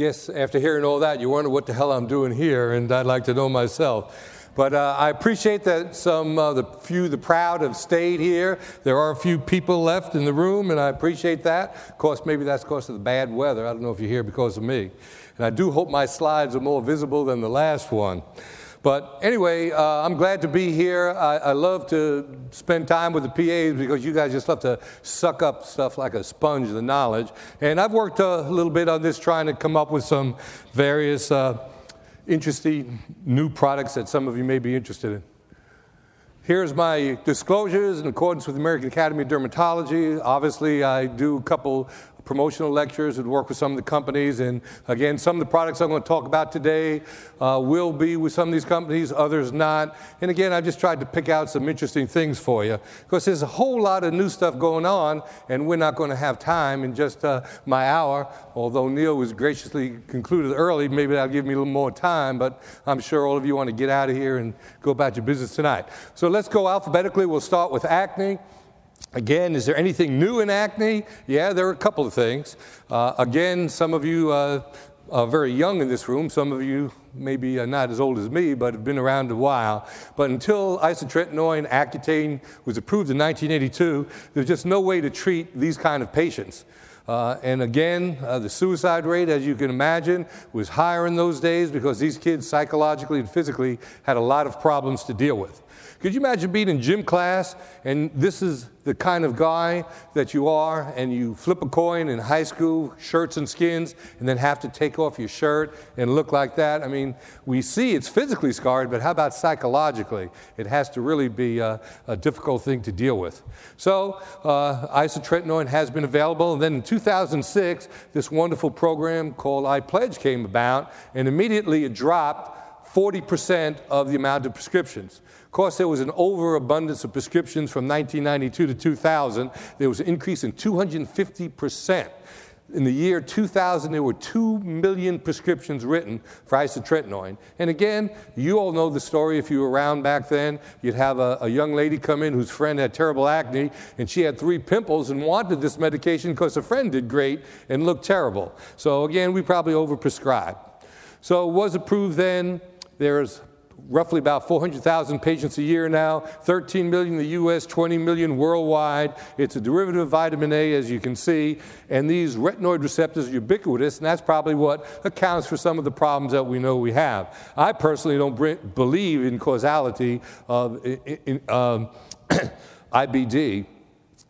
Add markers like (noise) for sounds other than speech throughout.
guess after hearing all that, you wonder what the hell I'm doing here, and I'd like to know myself. But uh, I appreciate that some uh, the few, the proud, have stayed here. There are a few people left in the room, and I appreciate that. Of course, maybe that's because of the bad weather. I don't know if you're here because of me. And I do hope my slides are more visible than the last one. But anyway, uh, I'm glad to be here. I, I, love to spend time with the PAs because you guys just love to suck up stuff like a sponge, the knowledge. And I've worked a little bit on this trying to come up with some various uh, interesting new products that some of you may be interested in. Here's my disclosures in accordance with the American Academy of Dermatology. Obviously, I do a couple promotional lectures and work with some of the companies. And again, some of the products I'm going to talk about today uh, will be with some of these companies, others not. And again, I just tried to pick out some interesting things for you because there's a whole lot of new stuff going on, and we're not going to have time in just uh, my hour. Although Neil was graciously concluded early, maybe that'll give me a little more time, but I'm sure all of you want to get out of here and go about your business tonight. So let's go alphabetically. We'll start with acne. Again, is there anything new in acne? Yeah, there are a couple of things. Uh, again, some of you uh, are very young in this room. Some of you maybe are not as old as me, but have been around a while. But until isotretinoin Accutane was approved in 1982, there's just no way to treat these kind of patients. Uh, and again, uh, the suicide rate, as you can imagine, was higher in those days because these kids psychologically and physically had a lot of problems to deal with. Could you imagine being in gym class and this is the kind of guy that you are and you flip a coin in high school, shirts and skins, and then have to take off your shirt and look like that? I mean, we see it's physically scarred, but how about psychologically? It has to really be a, a difficult thing to deal with. So, uh, isotretinoin has been available. And then in 2006, this wonderful program called iPledge came about, and immediately it dropped 40% of the amount of prescriptions. Of course, there was an overabundance of prescriptions from 1992 to 2000. There was an increase in 250%. In the year 2000, there were 2 million prescriptions written for isotretinoin. And again, you all know the story if you were around back then. You'd have a, a, young lady come in whose friend had terrible acne, and she had three pimples and wanted this medication because her friend did great and looked terrible. So again, we probably overprescribed. So it was approved then. There's roughly about 400,000 patients a year now, 13 million in the US, 20 million worldwide. It's a derivative of vitamin A, as you can see, and these retinoid receptors are ubiquitous, and that's probably what accounts for some of the problems that we know we have. I personally don't believe in causality of in, in, um, (coughs) IBD.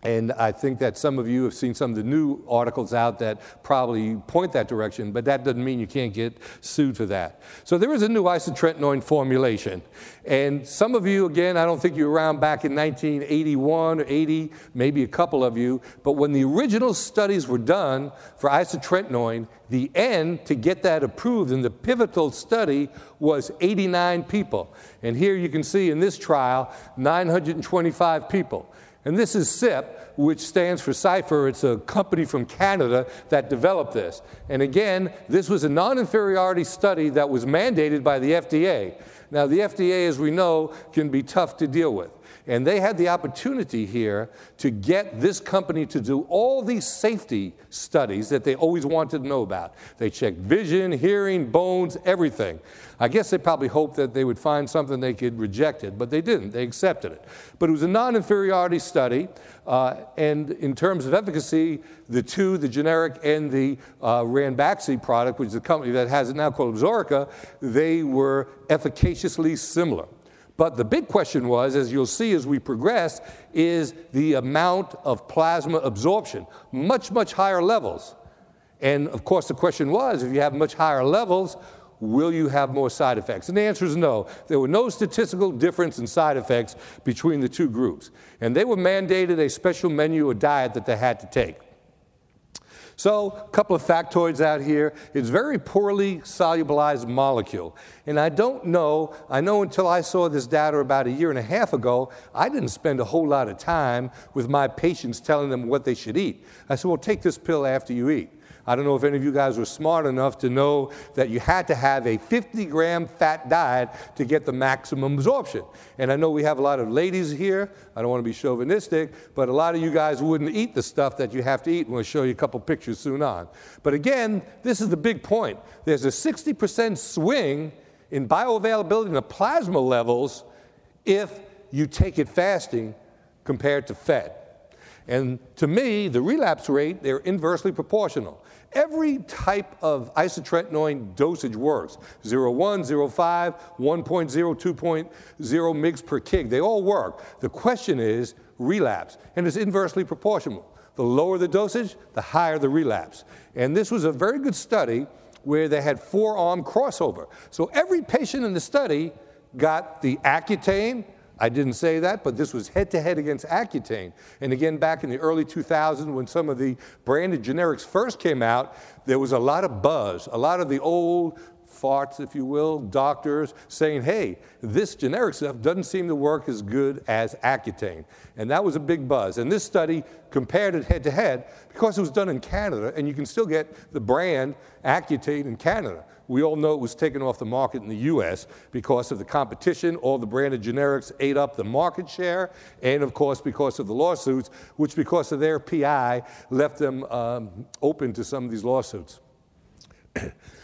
And I think that some of you have seen some of the new articles out that probably point that direction, but that doesn't mean you can't get sued for that. So there is a new isotretinoin formulation. And some of you, again, I don't think you were around back in 1981 or 80, maybe a couple of you, but when the original studies were done for isotretinoin, the N to get that approved in the pivotal study was 89 people. And here you can see in this trial, 925 people. And this is CIP, which stands for Cipher. It's a company from Canada that developed this. And again, this was a non inferiority study that was mandated by the FDA. Now, the FDA, as we know, can be tough to deal with. And they had the opportunity here to get this company to do all these safety studies that they always wanted to know about. They checked vision, hearing, bones, everything. I guess they probably hoped that they would find something they could reject it, but they didn't. They accepted it. But it was a non inferiority study. Uh, and in terms of efficacy, the two, the generic and the uh, Ranbaxy product, which is the company that has it now called Absorica, they were efficaciously similar. But the big question was, as you'll see as we progress, is the amount of plasma absorption, much, much higher levels. And of course, the question was if you have much higher levels, will you have more side effects? And the answer is no. There were no statistical difference in side effects between the two groups. And they were mandated a special menu or diet that they had to take. So, a couple of factoids out here. It's very poorly solubilized molecule. And I don't know, I know until I saw this data about a year and a half ago, I didn't spend a whole lot of time with my patients telling them what they should eat. I said, well, take this pill after you eat. I don't know if any of you guys were smart enough to know that you had to have a 50 gram fat diet to get the maximum absorption. And I know we have a lot of ladies here. I don't want to be chauvinistic, but a lot of you guys wouldn't eat the stuff that you have to eat. We'll show you a couple pictures soon on. But again, this is the big point. There's a 60% swing in bioavailability in the plasma levels if you take it fasting compared to fed. And to me, the relapse rate, they're inversely proportional. Every type of isotretinoin dosage works 0.1, 0.5, 1.0, 2.0 mg per kg. They all work. The question is relapse, and it's inversely proportional. The lower the dosage, the higher the relapse. And this was a very good study where they had four arm crossover. So every patient in the study got the Accutane, I didn't say that, but this was head to head against Accutane. And again, back in the early 2000s, when some of the branded generics first came out, there was a lot of buzz. A lot of the old farts, if you will, doctors saying, hey, this generic stuff doesn't seem to work as good as Accutane. And that was a big buzz. And this study compared it head to head because it was done in Canada, and you can still get the brand Accutane in Canada. We all know it was taken off the market in the US because of the competition. All the branded generics ate up the market share, and of course, because of the lawsuits, which, because of their PI, left them um, open to some of these lawsuits. (clears throat)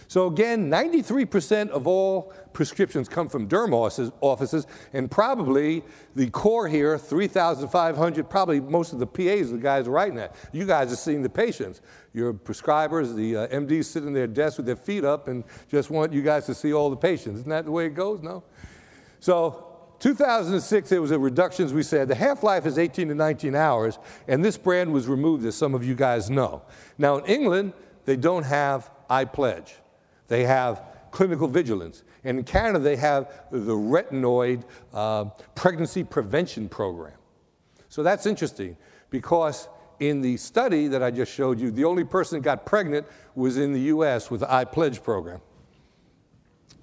So again, 93% of all prescriptions come from derm offices, and probably the core here, 3,500, probably most of the PAs, the guys writing that. You guys are seeing the patients. Your prescribers, the uh, MDs sitting their desks with their feet up and just want you guys to see all the patients. Isn't that the way it goes? No? So 2006, there was a reduction, as we said. The half life is 18 to 19 hours, and this brand was removed, as some of you guys know. Now, in England, they don't have iPledge. They have clinical vigilance. And in Canada, they have the retinoid uh, pregnancy prevention program. So that's interesting because in the study that I just showed you, the only person that got pregnant was in the US with the iPledge program.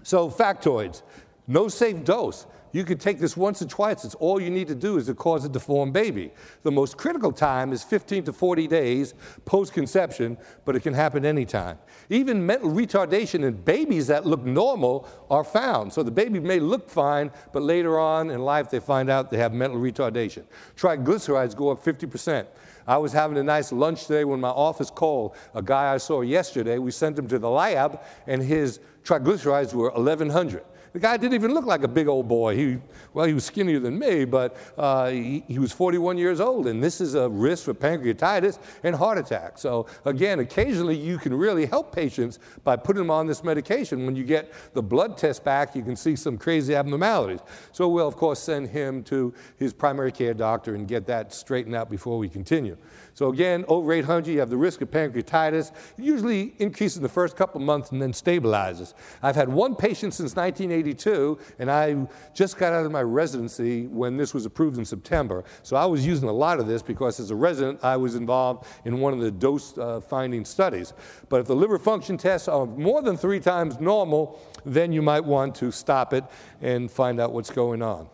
So, factoids no safe dose. You could take this once or twice. It's all you need to do is to cause a deformed baby. The most critical time is 15 to 40 days post conception, but it can happen anytime. Even mental retardation in babies that look normal are found. So the baby may look fine, but later on in life they find out they have mental retardation. Triglycerides go up 50%. I was having a nice lunch today when my office called a guy I saw yesterday. We sent him to the lab, and his triglycerides were 1100. The guy didn't even look like a big old boy. He, well, he was skinnier than me, but uh, he, he was 41 years old, and this is a risk for pancreatitis and heart attack. So, again, occasionally you can really help patients by putting them on this medication. When you get the blood test back, you can see some crazy abnormalities. So, we'll, of course, send him to his primary care doctor and get that straightened out before we continue. So again, over 800, you have the risk of pancreatitis. It usually increases in the first couple months and then stabilizes. I've had one patient since 1982, and I just got out of my residency when this was approved in September. So I was using a lot of this because as a resident, I was involved in one of the dose uh, finding studies. But if the liver function tests are more than three times normal, then you might want to stop it and find out what's going on.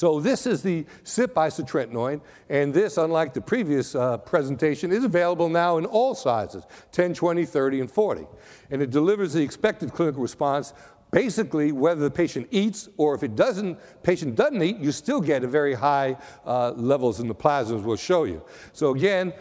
So this is the CYP isotretinoin, and this, unlike the previous uh, presentation, is available now in all sizes, 10, 20, 30, and 40. And it delivers the expected clinical response basically whether the patient eats or if it doesn't patient doesn't eat you still get a very high uh, levels in the plasmas we'll show you so again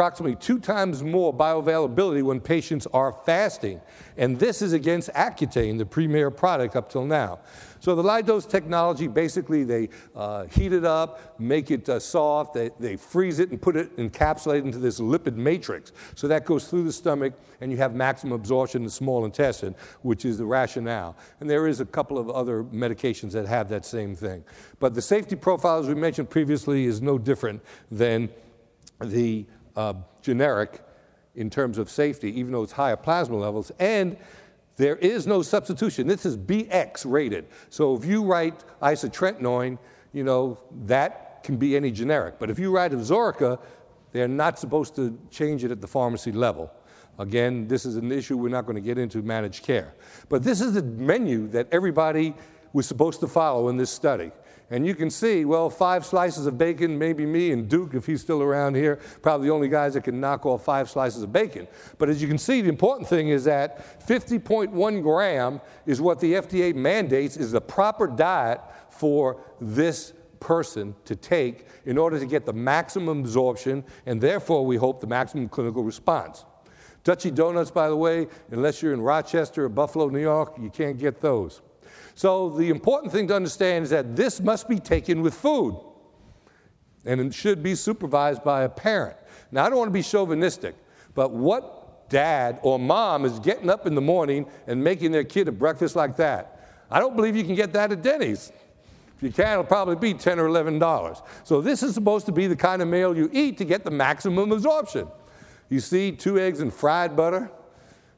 approximately two times more bioavailability when patients are fasting and this is against accutane the premier product up till now so the Lidose technology, basically they uh, heat it up, make it uh, soft, they, they freeze it and put it encapsulated into this lipid matrix. So that goes through the stomach and you have maximum absorption in the small intestine, which is the rationale. And there is a couple of other medications that have that same thing. But the safety profile, as we mentioned previously, is no different than the uh, generic in terms of safety, even though it's higher plasma levels. And there is no substitution. This is BX rated. So if you write isotretinoin, you know, that can be any generic. But if you write Absorica, they're not supposed to change it at the pharmacy level. Again, this is an issue we're not going to get into managed care. But this is the menu that everybody was supposed to follow in this study. And you can see, well, five slices of bacon, maybe me and Duke, if he's still around here, probably the only guys that can knock off five slices of bacon. But as you can see, the important thing is that 50.1 gram is what the FDA mandates is the proper diet for this person to take in order to get the maximum absorption and therefore we hope the maximum clinical response. Dutchy Donuts, by the way, unless you're in Rochester or Buffalo, New York, you can't get those. So the important thing to understand is that this must be taken with food and it should be supervised by a parent. Now, I don't want to be chauvinistic, but what dad or mom is getting up in the morning and making their kid a breakfast like that? I don't believe you can get that at Denny's. If you can, it'll probably be 10 or 11 dollars. So this is supposed to be the kind of meal you eat to get the maximum absorption. You see, two eggs and fried butter,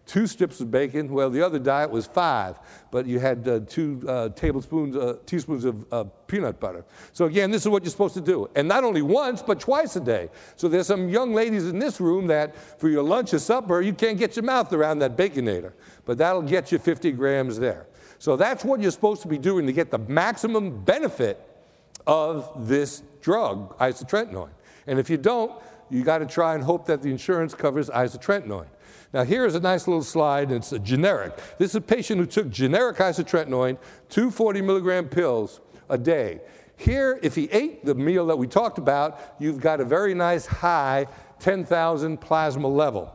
two strips of bacon. Well, the other diet was five, but you had uh, two uh, tablespoons, uh, teaspoons of uh, peanut butter. So again, this is what you're supposed to do, and not only once, but twice a day. So there's some young ladies in this room that, for your lunch or supper, you can't get your mouth around that baconator, but that'll get you 50 grams there. So that's what you're supposed to be doing to get the maximum benefit of this drug, isotretinoin. And if you don't, you got to try and hope that the insurance covers isotretinoin. Now, here is a nice little slide, and it's a generic. This is a patient who took generic isotretinoin, two 40 milligram pills a day. Here, if he ate the meal that we talked about, you've got a very nice high 10,000 plasma level.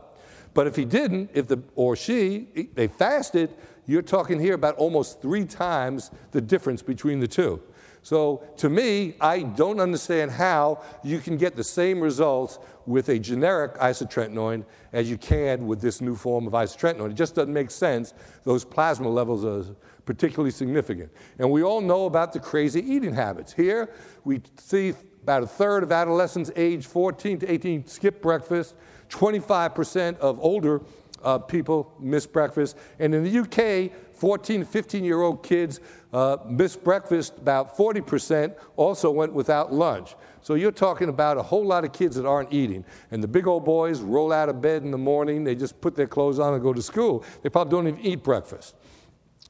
But if he didn't, if the or she, they fasted, you're talking here about almost three times the difference between the two. So to me, I don't understand how you can get the same results with a generic isotretinoin as you can with this new form of isotretinoin. It just doesn't make sense. Those plasma levels are particularly significant. And we all know about the crazy eating habits. Here, we see about a third of adolescents aged 14 to 18 skip breakfast, 25% of older uh, people miss breakfast. And in the UK, 14 15 year old kids uh, missed breakfast, about 40% also went without lunch. So you're talking about a whole lot of kids that aren't eating. And the big old boys roll out of bed in the morning, they just put their clothes on and go to school. They probably don't even eat breakfast.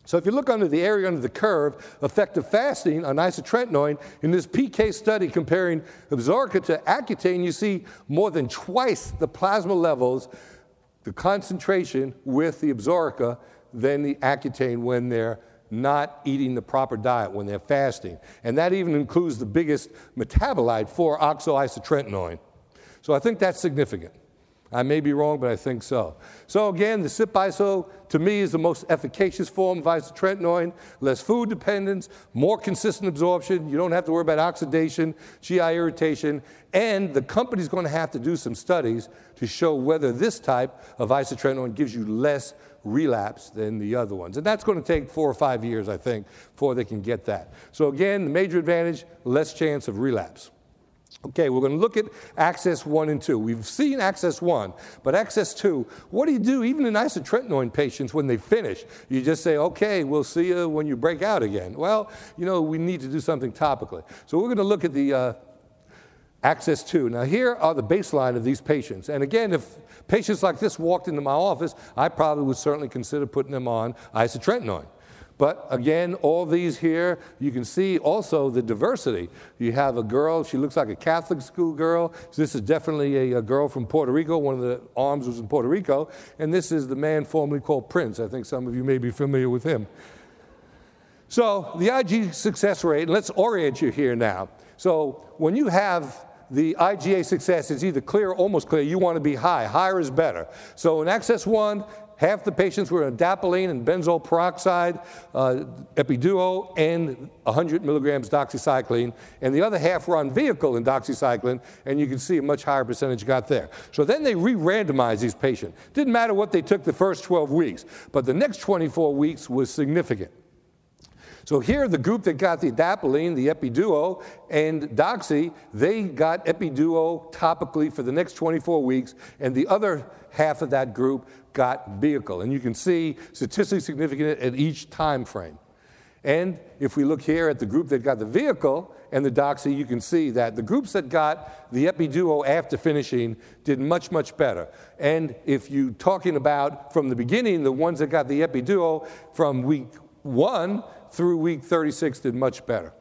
So if you look under the area under the curve, effective fasting on isotretinoin, in this PK study comparing Absorica to Accutane, you see more than twice the plasma levels, the concentration with the Absorica than the Accutane when they're not eating the proper diet, when they're fasting. And that even includes the biggest metabolite for oxoisotretinoin. So I think that's significant. I may be wrong, but I think so. So again, the CYP-ISO to me is the most efficacious form of isotretinoin, less food dependence, more consistent absorption. You don't have to worry about oxidation, GI irritation, and the company's going to have to do some studies to show whether this type of isotretinoin gives you less relapse than the other ones. And that's going to take four or five years, I think, before they can get that. So again, the major advantage, less chance of relapse. Okay, we're going to look at access one and two. We've seen access one, but access two, what do you do even in isotretinoin patients when they finish? You just say, okay, we'll see you when you break out again. Well, you know, we need to do something topically. So we're going to look at the uh, access two. Now, here are the baseline of these patients. And again, if patients like this walked into my office, I probably would certainly consider putting them on isotretinoin. But again, all these here, you can see also the diversity. You have a girl, she looks like a Catholic school girl. This is definitely a, a, girl from Puerto Rico. One of the arms was in Puerto Rico. And this is the man formerly called Prince. I think some of you may be familiar with him. So the IG success rate, let's orient you here now. So when you have the IGA success is either clear or almost clear, you want to be high. Higher is better. So in Access 1, half the patients were on adapalene and benzoyl peroxide, uh, Epiduo, and 100 milligrams doxycycline, and the other half were on vehicle and doxycycline, and you can see a much higher percentage got there. So then they re-randomized these patients. Didn't matter what they took the first 12 weeks, but the next 24 weeks was significant. So here, the group that got the adapalene, the Epiduo, and Doxy, they got Epiduo topically for the next 24 weeks, and the other half of that group got vehicle. And you can see statistically significant at each time frame. And if we look here at the group that got the vehicle and the doxy, you can see that the groups that got the epiduo after finishing did much, much better. And if you're talking about from the beginning, the ones that got the epiduo from week one through week 36 did much better.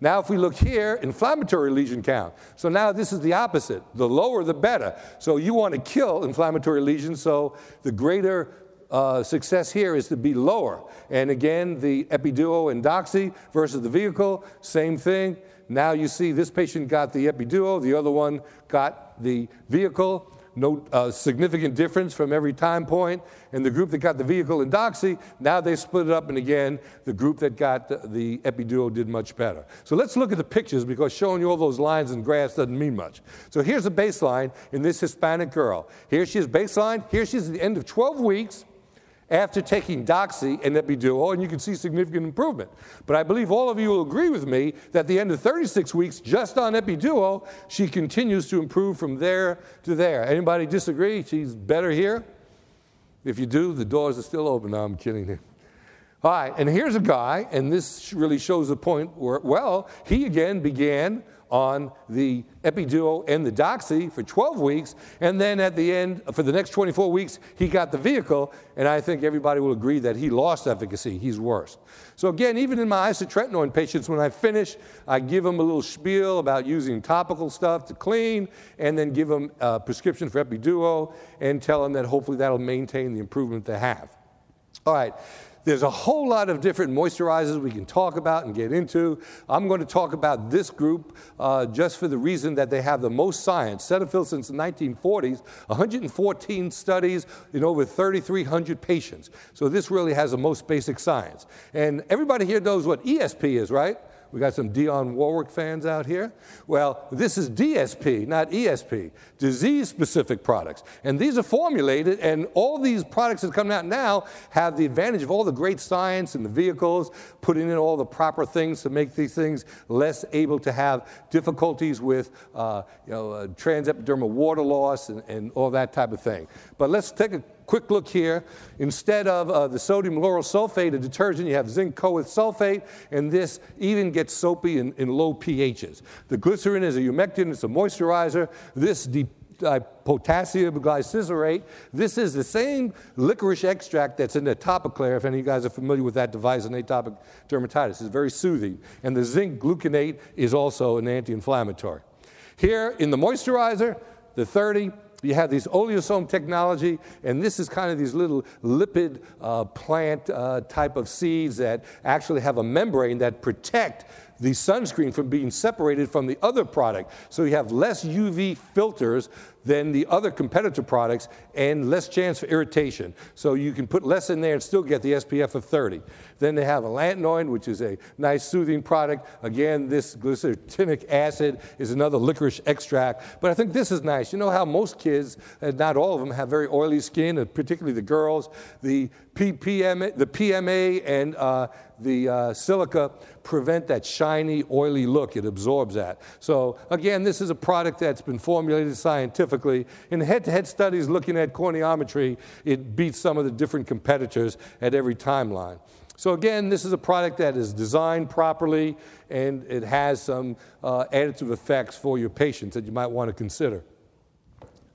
Now, if we look here, inflammatory lesion count. So now this is the opposite. The lower, the better. So you want to kill inflammatory lesions, so the greater uh, success here is to be lower. And again, the epiduo and doxy versus the vehicle, same thing. Now you see this patient got the epiduo, the other one got the vehicle no uh, significant difference from every time point. And the group that got the vehicle in Doxy, now they split it up, and again, the group that got the, the Epiduo did much better. So let's look at the pictures because showing you all those lines and graphs doesn't mean much. So here's the baseline in this Hispanic girl. Here she is baseline. Here she's at the end of 12 weeks after taking Doxy and Epiduo, and you can see significant improvement. But I believe all of you will agree with me that at the end of 36 weeks, just on Epiduo, she continues to improve from there to there. Anybody disagree? She's better here? If you do, the doors are still open. No, I'm kidding you. All right, and here's a guy, and this really shows the point where, well, he again began on the Epiduo and the Doxy for 12 weeks, and then at the end, for the next 24 weeks, he got the vehicle, and I think everybody will agree that he lost efficacy. He's worse. So again, even in my isotretinoin patients, when I finish, I give them a little spiel about using topical stuff to clean, and then give them a prescription for Epiduo, and tell them that hopefully that'll maintain the improvement they have. All right. There's a whole lot of different moisturizers we can talk about and get into. I'm going to talk about this group uh, just for the reason that they have the most science. Cetaphil since the 1940s, 114 studies in over 3,300 patients. So this really has the most basic science. And everybody here knows what ESP is, right? We got some Dionne Warwick fans out here. Well, this is DSP, not ESP, disease specific products. And these are formulated, and all these products that come out now have the advantage of all the great science and the vehicles, putting in all the proper things to make these things less able to have difficulties with uh, you know, uh, transepidermal water loss and, and all that type of thing. But let's take a quick look here. Instead of uh, the sodium lauryl sulfate, a detergent, you have zinc coceth sulfate, and this even gets soapy in, in low pHs. The glycerin is a humectant, it's a moisturizer. This de- uh, potassium glycyrrhizate. This is the same licorice extract that's in the Atopiclair, if any of you guys are familiar with that device in atopic dermatitis. It's very soothing. And the zinc gluconate is also an anti inflammatory. Here in the moisturizer, the 30, you have these oleosome technology, and this is kind of these little lipid uh, plant uh, type of seeds that actually have a membrane that protect the sunscreen from being separated from the other product. So you have less UV filters than the other competitor products and less chance for irritation. So you can put less in there and still get the SPF of 30. Then they have a allantoin, which is a nice soothing product. Again, this glyceric acid is another licorice extract. But I think this is nice. You know how most kids, and not all of them, have very oily skin, particularly the girls. The PPM, the PMA and uh, the uh, silica prevent that shiny, oily look. It absorbs that. So, again, this is a product that's been formulated scientifically. In head to head studies looking at corneometry, it beats some of the different competitors at every timeline. So, again, this is a product that is designed properly and it has some uh, additive effects for your patients that you might want to consider.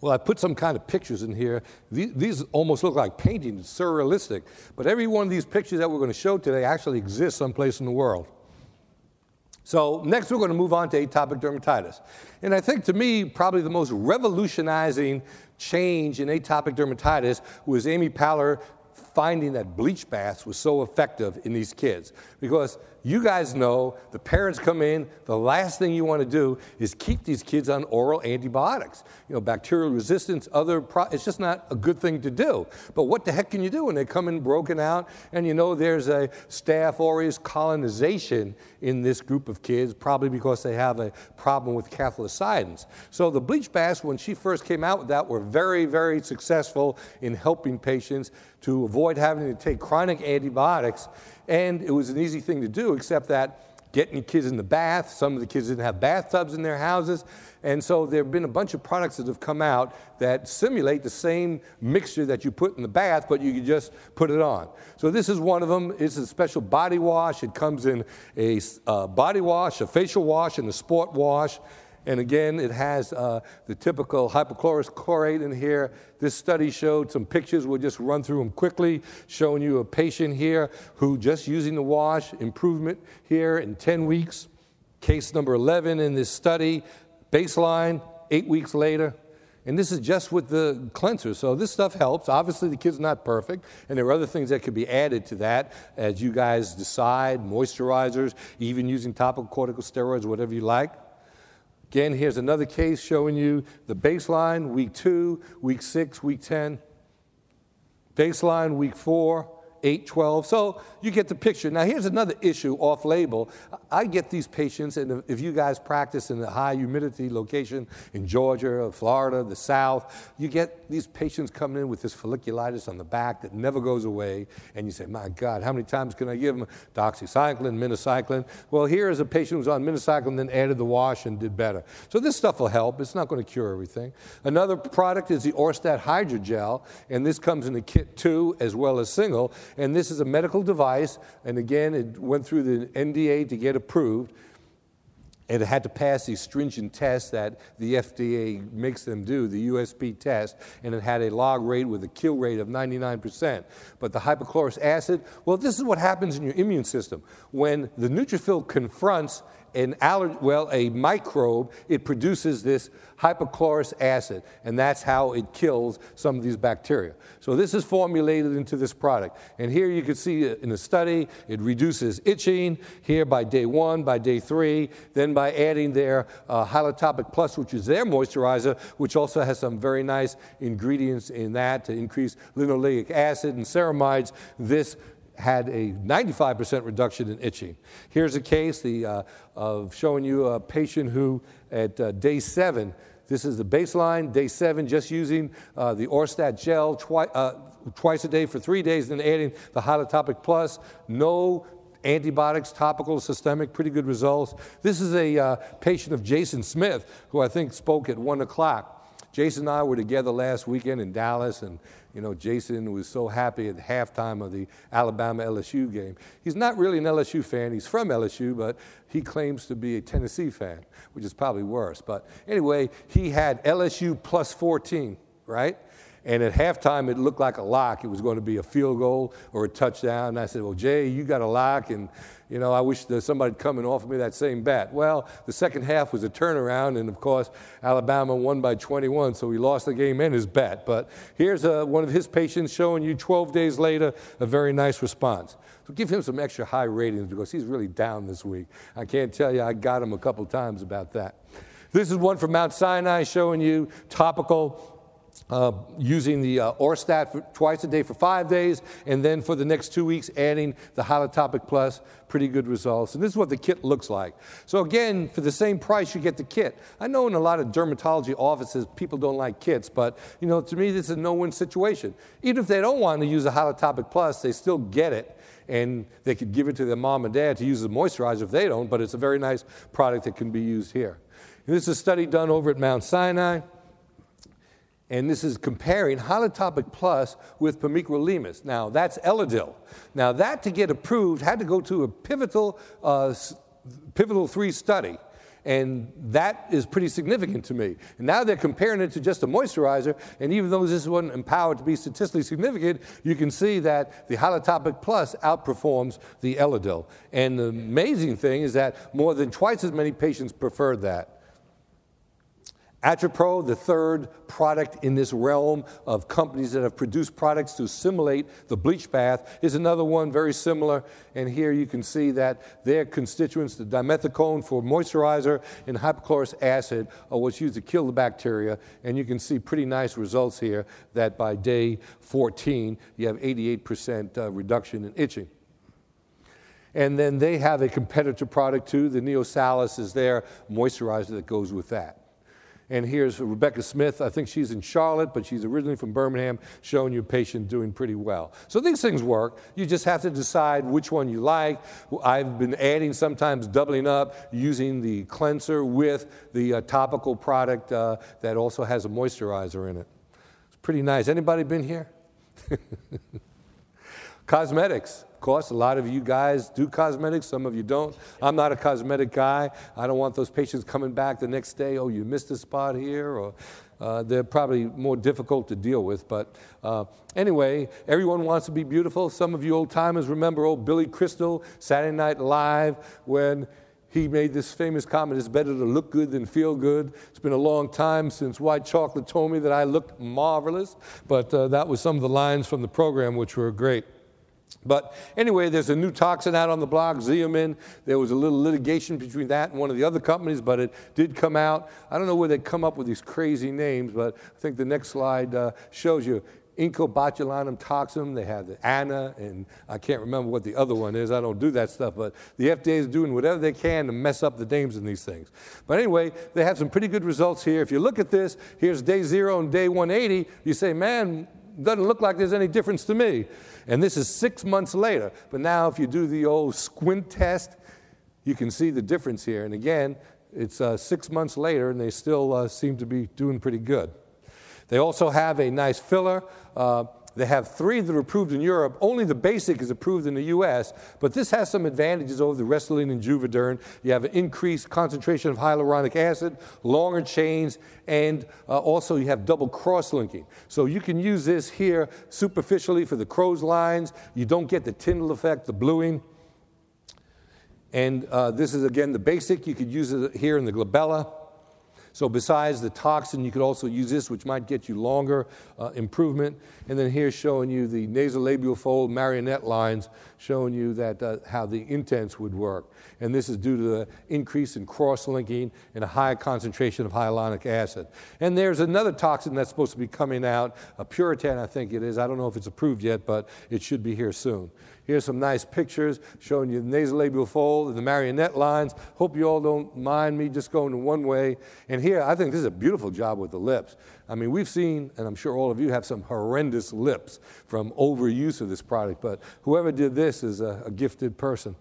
Well, I put some kind of pictures in here. These, these, almost look like paintings, surrealistic. But every one of these pictures that we're going to show today actually exists someplace in the world. So, next we're going to move on to atopic dermatitis. And I think to me, probably the most revolutionizing change in atopic dermatitis was Amy Paller finding that bleach baths was so effective in these kids. Because you guys know the parents come in, the last thing you want to do is keep these kids on oral antibiotics. You know, bacterial resistance, other, pro- it's just not a good thing to do. But what the heck can you do when they come in broken out and you know there's a staph aureus colonization in this group of kids, probably because they have a problem with cathelicidins. So the bleach baths, when she first came out with that, were very, very successful in helping patients to avoid having to take chronic antibiotics and it was an easy thing to do, except that getting kids in the bath, some of the kids didn't have bathtubs in their houses. And so there have been a bunch of products that have come out that simulate the same mixture that you put in the bath, but you can just put it on. So this is one of them. It's a special body wash. It comes in a uh, body wash, a facial wash, and a sport wash. And again, it has uh, the typical hypochlorous chlorate in here. This study showed some pictures. We'll just run through them quickly, showing you a patient here who just using the wash, improvement here in 10 weeks. Case number 11 in this study, baseline, eight weeks later. And this is just with the cleanser. So this stuff helps. Obviously, the kid's not perfect, and there are other things that could be added to that as you guys decide moisturizers, even using topical corticosteroids, whatever you like. Again, here's another case showing you the baseline, week two, week six, week 10. Baseline, week four, 8, 12. So you get the picture. Now, here's another issue off label. I get these patients, and if you guys practice in a high humidity location in Georgia or Florida, the South, you get these patients coming in with this folliculitis on the back that never goes away. And you say, My God, how many times can I give them doxycycline, minocycline? Well, here is a patient who's on minocycline, then added the wash and did better. So this stuff will help. It's not going to cure everything. Another product is the Aurstat Hydrogel, and this comes in a kit two as well as single. And this is a medical device, and again, it went through the NDA to get approved. It had to pass these stringent tests that the FDA makes them do, the USP test, and it had a log rate with a kill rate of 99%. But the hypochlorous acid, well, this is what happens in your immune system. When the neutrophil confronts an well, a microbe, it produces this hypochlorous acid, and that's how it kills some of these bacteria. So this is formulated into this product. And here you can see in the study, it reduces itching here by day one, by day three, then by adding their uh, Hylatopic Plus, which is their moisturizer, which also has some very nice ingredients in that to increase linoleic acid and ceramides. This had a 95% reduction in itching. Here's a case the, uh, of showing you a patient who, at uh, day seven, this is the baseline, day seven, just using uh, the Aurstat gel twi- uh, twice a day for three days, then adding the Hylatopic Plus. No antibiotics, topical, systemic, pretty good results. This is a uh, patient of Jason Smith, who I think spoke at one o'clock. Jason and I were together last weekend in Dallas, and you know, Jason was so happy at halftime of the Alabama LSU game. He's not really an LSU fan. He's from LSU, but he claims to be a Tennessee fan, which is probably worse. But anyway, he had LSU plus 14, right? And at halftime, it looked like a lock. It was going to be a field goal or a touchdown. And I said, Well, Jay, you got a lock. And, you know, I wish that somebody'd come and offer me that same bat. Well, the second half was a turnaround. And of course, Alabama won by 21. So he lost the game and his bet. But here's a, uh, one of his patients showing you 12 days later a very nice response. So give him some extra high ratings because he's really down this week. I can't tell you, I got him a couple times about that. This is one from Mount Sinai showing you topical uh, using the uh, Aurstat for twice a day for five days, and then for the next two weeks, adding the Hylatopic Plus. Pretty good results. And this is what the kit looks like. So, again, for the same price, you get the kit. I know in a lot of dermatology offices, people don't like kits, but you know, to me, this is a no win situation. Even if they don't want to use a Hylatopic Plus, they still get it and they could give it to their mom and dad to use as a moisturizer if they don't, but it's a very nice product that can be used here. And this is a study done over at Mount Sinai and this is comparing Hylatopic Plus with pimecrolimus. Now, that's Elidel. Now, that to get approved had to go to a pivotal, uh, pivotal three study. And that is pretty significant to me. And now they're comparing it to just a moisturizer, and even though this wasn't empowered to be statistically significant, you can see that the Hylatopic Plus outperforms the Elidel. And the amazing thing is that more than twice as many patients preferred that. Atrapro, the third product in this realm of companies that have produced products to simulate the bleach bath, is another one very similar. And here you can see that their constituents, the dimethicone for moisturizer and hypochlorous acid, are what's used to kill the bacteria. And you can see pretty nice results here that by day 14, you have 88% uh, reduction in itching. And then they have a competitor product too. The Neosalus is their moisturizer that goes with that. And here's Rebecca Smith. I think she's in Charlotte, but she's originally from Birmingham, showing you a patient doing pretty well. So these things work. You just have to decide which one you like. I've been adding, sometimes doubling up, using the cleanser with the uh, topical product uh, that also has a moisturizer in it. It's pretty nice. Anybody been here? (laughs) Cosmetics course, a lot of you guys do cosmetics, some of you don't. I'm not a cosmetic guy. I don't want those patients coming back the next day, oh, you missed a spot here, or uh, they're probably more difficult to deal with. But uh, anyway, everyone wants to be beautiful. Some of you old timers remember old Billy Crystal, Saturday Night Live, when he made this famous comment it's better to look good than feel good. It's been a long time since white chocolate told me that I looked marvelous, but uh, that was some of the lines from the program which were great. But anyway, there's a new toxin out on the block, Xeomin. There was a little litigation between that and one of the other companies, but it did come out. I don't know where they come up with these crazy names, but I think the next slide uh, shows you Incobotulinum toxin. They have the ANA, and I can't remember what the other one is. I don't do that stuff, but the FDA is doing whatever they can to mess up the names in these things. But anyway, they have some pretty good results here. If you look at this, here's day zero and day 180. You say, man, doesn't look like there's any difference to me. And this is six months later. But now, if you do the old squint test, you can see the difference here. And again, it's uh, six months later, and they still uh, seem to be doing pretty good. They also have a nice filler. Uh, they have three that are approved in Europe. Only the basic is approved in the US, but this has some advantages over the Restylane and Juvederm. You have an increased concentration of hyaluronic acid, longer chains, and uh, also you have double cross linking. So you can use this here superficially for the crow's lines. You don't get the Tyndall effect, the bluing. And uh, this is again the basic. You could use it here in the glabella. So, besides the toxin, you could also use this, which might get you longer uh, improvement. And then here's showing you the nasolabial fold marionette lines, showing you that, uh, how the Intense would work. And this is due to the increase in cross linking and a high concentration of hyaluronic acid. And there's another toxin that's supposed to be coming out, a Puritan, I think it is. I don't know if it's approved yet, but it should be here soon. Here's some nice pictures showing you the nasolabial fold and the marionette lines. Hope you all don't mind me just going in one way. And here, I think this is a beautiful job with the lips. I mean, we've seen, and I'm sure all of you have some horrendous lips from overuse of this product, but whoever did this is a, a gifted person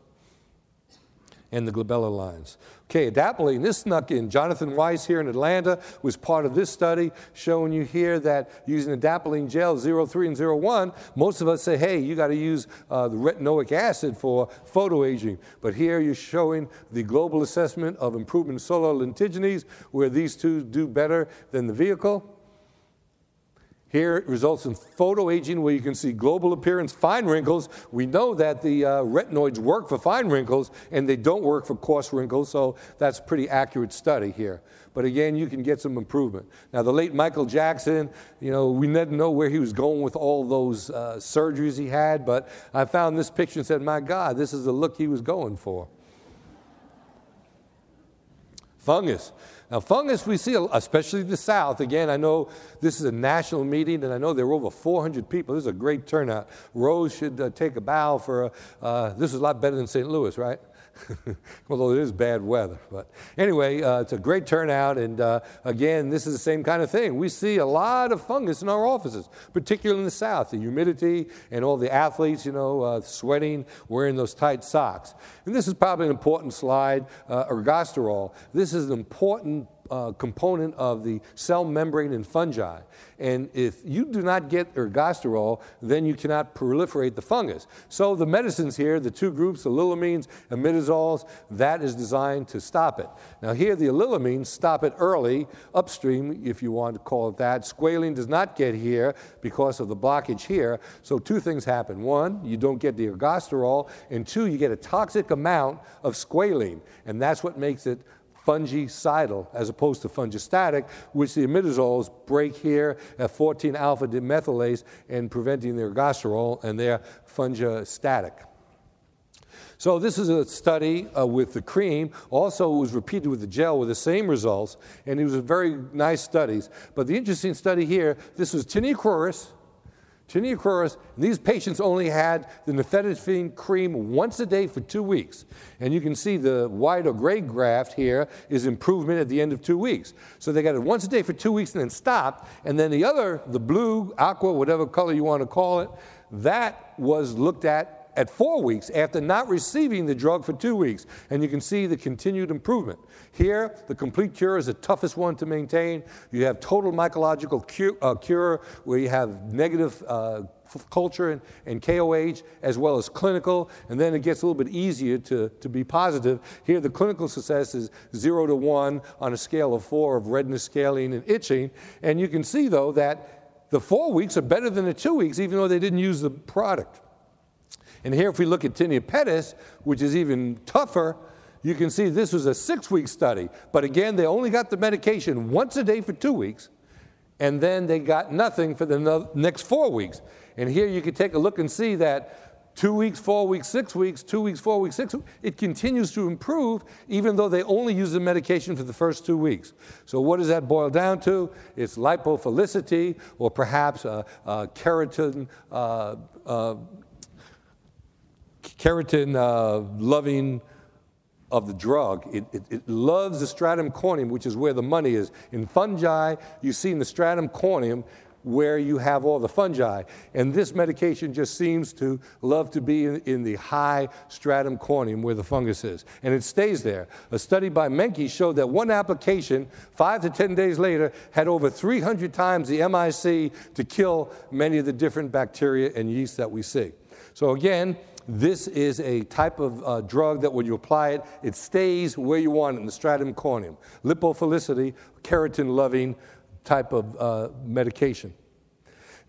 and the glabella lines. Okay, adapalene, this snuck in. Jonathan Weiss here in Atlanta was part of this study, showing you here that using adapalene gel 03 and 01, most of us say, hey, you got to use uh, the retinoic acid for photoaging. But here you're showing the global assessment of improvement in solar lentigines, where these two do better than the vehicle. Here it results in photoaging where you can see global appearance, fine wrinkles. We know that the uh, retinoids work for fine wrinkles and they don't work for coarse wrinkles, so that's a pretty accurate study here. But again, you can get some improvement. Now, the late Michael Jackson, you know, we didn't know where he was going with all those uh, surgeries he had, but I found this picture and said, my God, this is the look he was going for. Fungus. Now, fungus we see, especially the South. Again, I know this is a national meeting, and I know there were over 400 people. This is a great turnout. Rose should uh, take a bow for, uh, this is a lot better than St. Louis, right? (laughs) Although it is bad weather. But anyway, uh, it's a great turnout. And uh, again, this is the same kind of thing. We see a lot of fungus in our offices, particularly in the South, the humidity and all the athletes, you know, uh, sweating, wearing those tight socks. And this is probably an important slide uh, ergosterol. This is an important uh, component of the cell membrane in fungi. And if you do not get ergosterol, then you cannot proliferate the fungus. So the medicines here, the two groups, the allylamines, imidazoles, that is designed to stop it. Now here, the allylamines stop it early, upstream, if you want to call it that. Squalene does not get here because of the blockage here. So two things happen. One, you don't get the ergosterol, and two, you get a toxic amount of squalene, and that's what makes it fungicidal as opposed to fungistatic, which the imidazoles break here at 14 alpha demethylase and preventing the ergosterol, and they're fungistatic. So this is a study uh, with the cream. Also, it was repeated with the gel with the same results, and it was very nice studies. But the interesting study here, this was tinea Tinea cruris, these patients only had the naftifine cream once a day for two weeks. And you can see the white or gray graph here is improvement at the end of two weeks. So they got it once a day for two weeks and then stopped. And then the other, the blue, aqua, whatever color you want to call it, that was looked at at four weeks after not receiving the drug for two weeks. And you can see the continued improvement. Here, the complete cure is the toughest one to maintain. You have total mycological cure, uh, cure where you have negative. Uh, culture and, and, KOH as well as clinical, and then it gets a little bit easier to, to be positive. Here, the clinical success is zero to one on a scale of four of redness, scaling, and itching. And you can see, though, that the four weeks are better than the two weeks, even though they didn't use the product. And here, if we look at tinea pedis, which is even tougher, you can see this was a six week study. But again, they only got the medication once a day for two weeks, and then they got nothing for the next four weeks. And here you can take a look and see that two weeks, four weeks, six weeks, two weeks, four weeks, six weeks. It continues to improve even though they only use the medication for the first two weeks. So, what does that boil down to? It's lipophilicity or perhaps a, a keratin. Uh, uh, keratin uh, loving of the drug. It, it, it, loves the stratum corneum, which is where the money is. In fungi, you see in the stratum corneum where you have all the fungi. And this medication just seems to love to be in, in, the high stratum corneum where the fungus is. And it stays there. A study by Menke showed that one application, five to 10 days later, had over 300 times the MIC to kill many of the different bacteria and yeast that we see. So, again, this is a type of uh, drug that when you apply it, it stays where you want it in the stratum corneum. Lipophilicity, keratin loving type of uh, medication.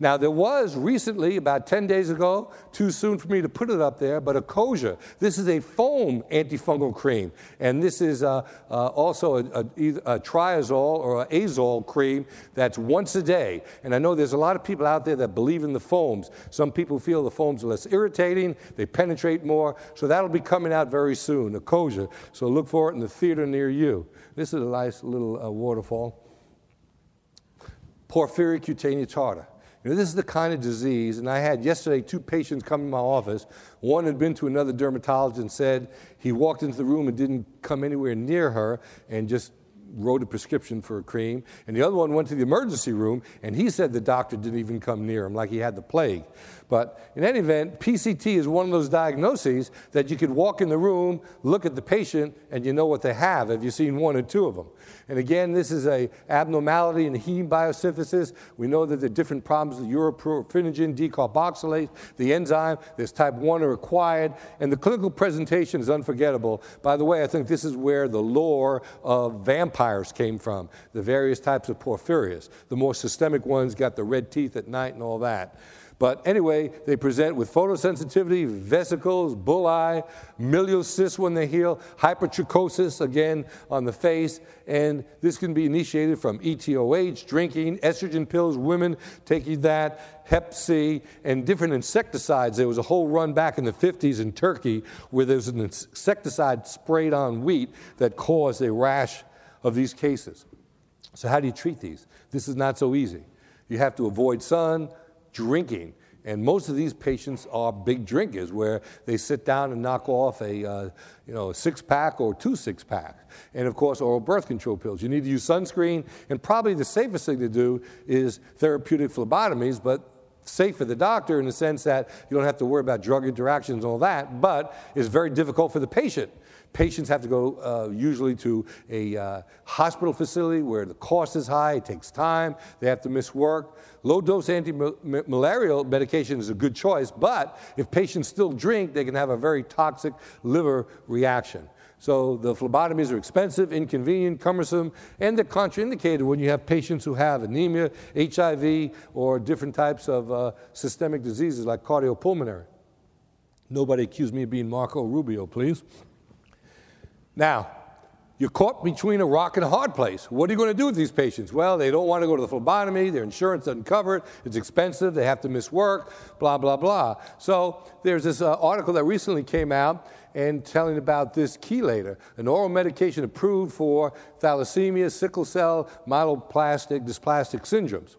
Now, there was recently, about 10 days ago, too soon for me to put it up there, but Ecoza. This is a foam antifungal cream. And this is uh, uh, also a, a, a, triazole or an azole cream that's once a day. And I know there's a lot of people out there that believe in the foams. Some people feel the foams are less irritating, they penetrate more. So that'll be coming out very soon, Ecoza. So look for it in the theater near you. This is a nice little uh, waterfall. Porphyria cutanea tarda. You know, this is the kind of disease, and I had yesterday two patients come in my office. One had been to another dermatologist and said he walked into the room and didn't come anywhere near her and just wrote a prescription for a cream. And the other one went to the emergency room and he said the doctor didn't even come near him, like he had the plague. But in any event, PCT is one of those diagnoses that you could walk in the room, look at the patient, and you know what they have. Have you seen one or two of them? And again, this is a abnormality in heme biosynthesis. We know that there are different problems with uroporphyrin decarboxylase, the enzyme. There's type 1 are acquired, and the clinical presentation is unforgettable. By the way, I think this is where the lore of vampires came from, the various types of porphyrias. The more systemic ones got the red teeth at night and all that. But anyway, they present with photosensitivity, vesicles, bullae, milia cysts when they heal, hypertrichosis again on the face, and this can be initiated from ETOH, drinking, estrogen pills, women taking that, Hep C, and different insecticides. There was a whole run back in the 50s in Turkey where there was an insecticide sprayed on wheat that caused a rash of these cases. So, how do you treat these? This is not so easy. You have to avoid sun, drinking. And most of these patients are big drinkers where they sit down and knock off a, uh, you know, six pack or two six packs. And of course, oral birth control pills. You need to use sunscreen. And probably the safest thing to do is therapeutic phlebotomies, but safe for the doctor in the sense that you don't have to worry about drug interactions and all that, but it's very difficult for the patient. Patients have to go uh, usually to a uh, hospital facility where the cost is high, it takes time, they have to miss work. Low dose anti-malarial medication is a good choice, but if patients still drink, they can have a very toxic liver reaction. So the phlebotomies are expensive, inconvenient, cumbersome, and they're contraindicated when you have patients who have anemia, HIV, or different types of uh, systemic diseases like cardiopulmonary. Nobody accuse me of being Marco Rubio, please. Now, you're caught between a rock and a hard place. What are you going to do with these patients? Well, they don't want to go to the phlebotomy. Their insurance doesn't cover it. It's expensive. They have to miss work, blah, blah, blah. So there's this uh, article that recently came out and telling about this chelator, an oral medication approved for thalassemia, sickle cell, myelodysplastic dysplastic syndromes.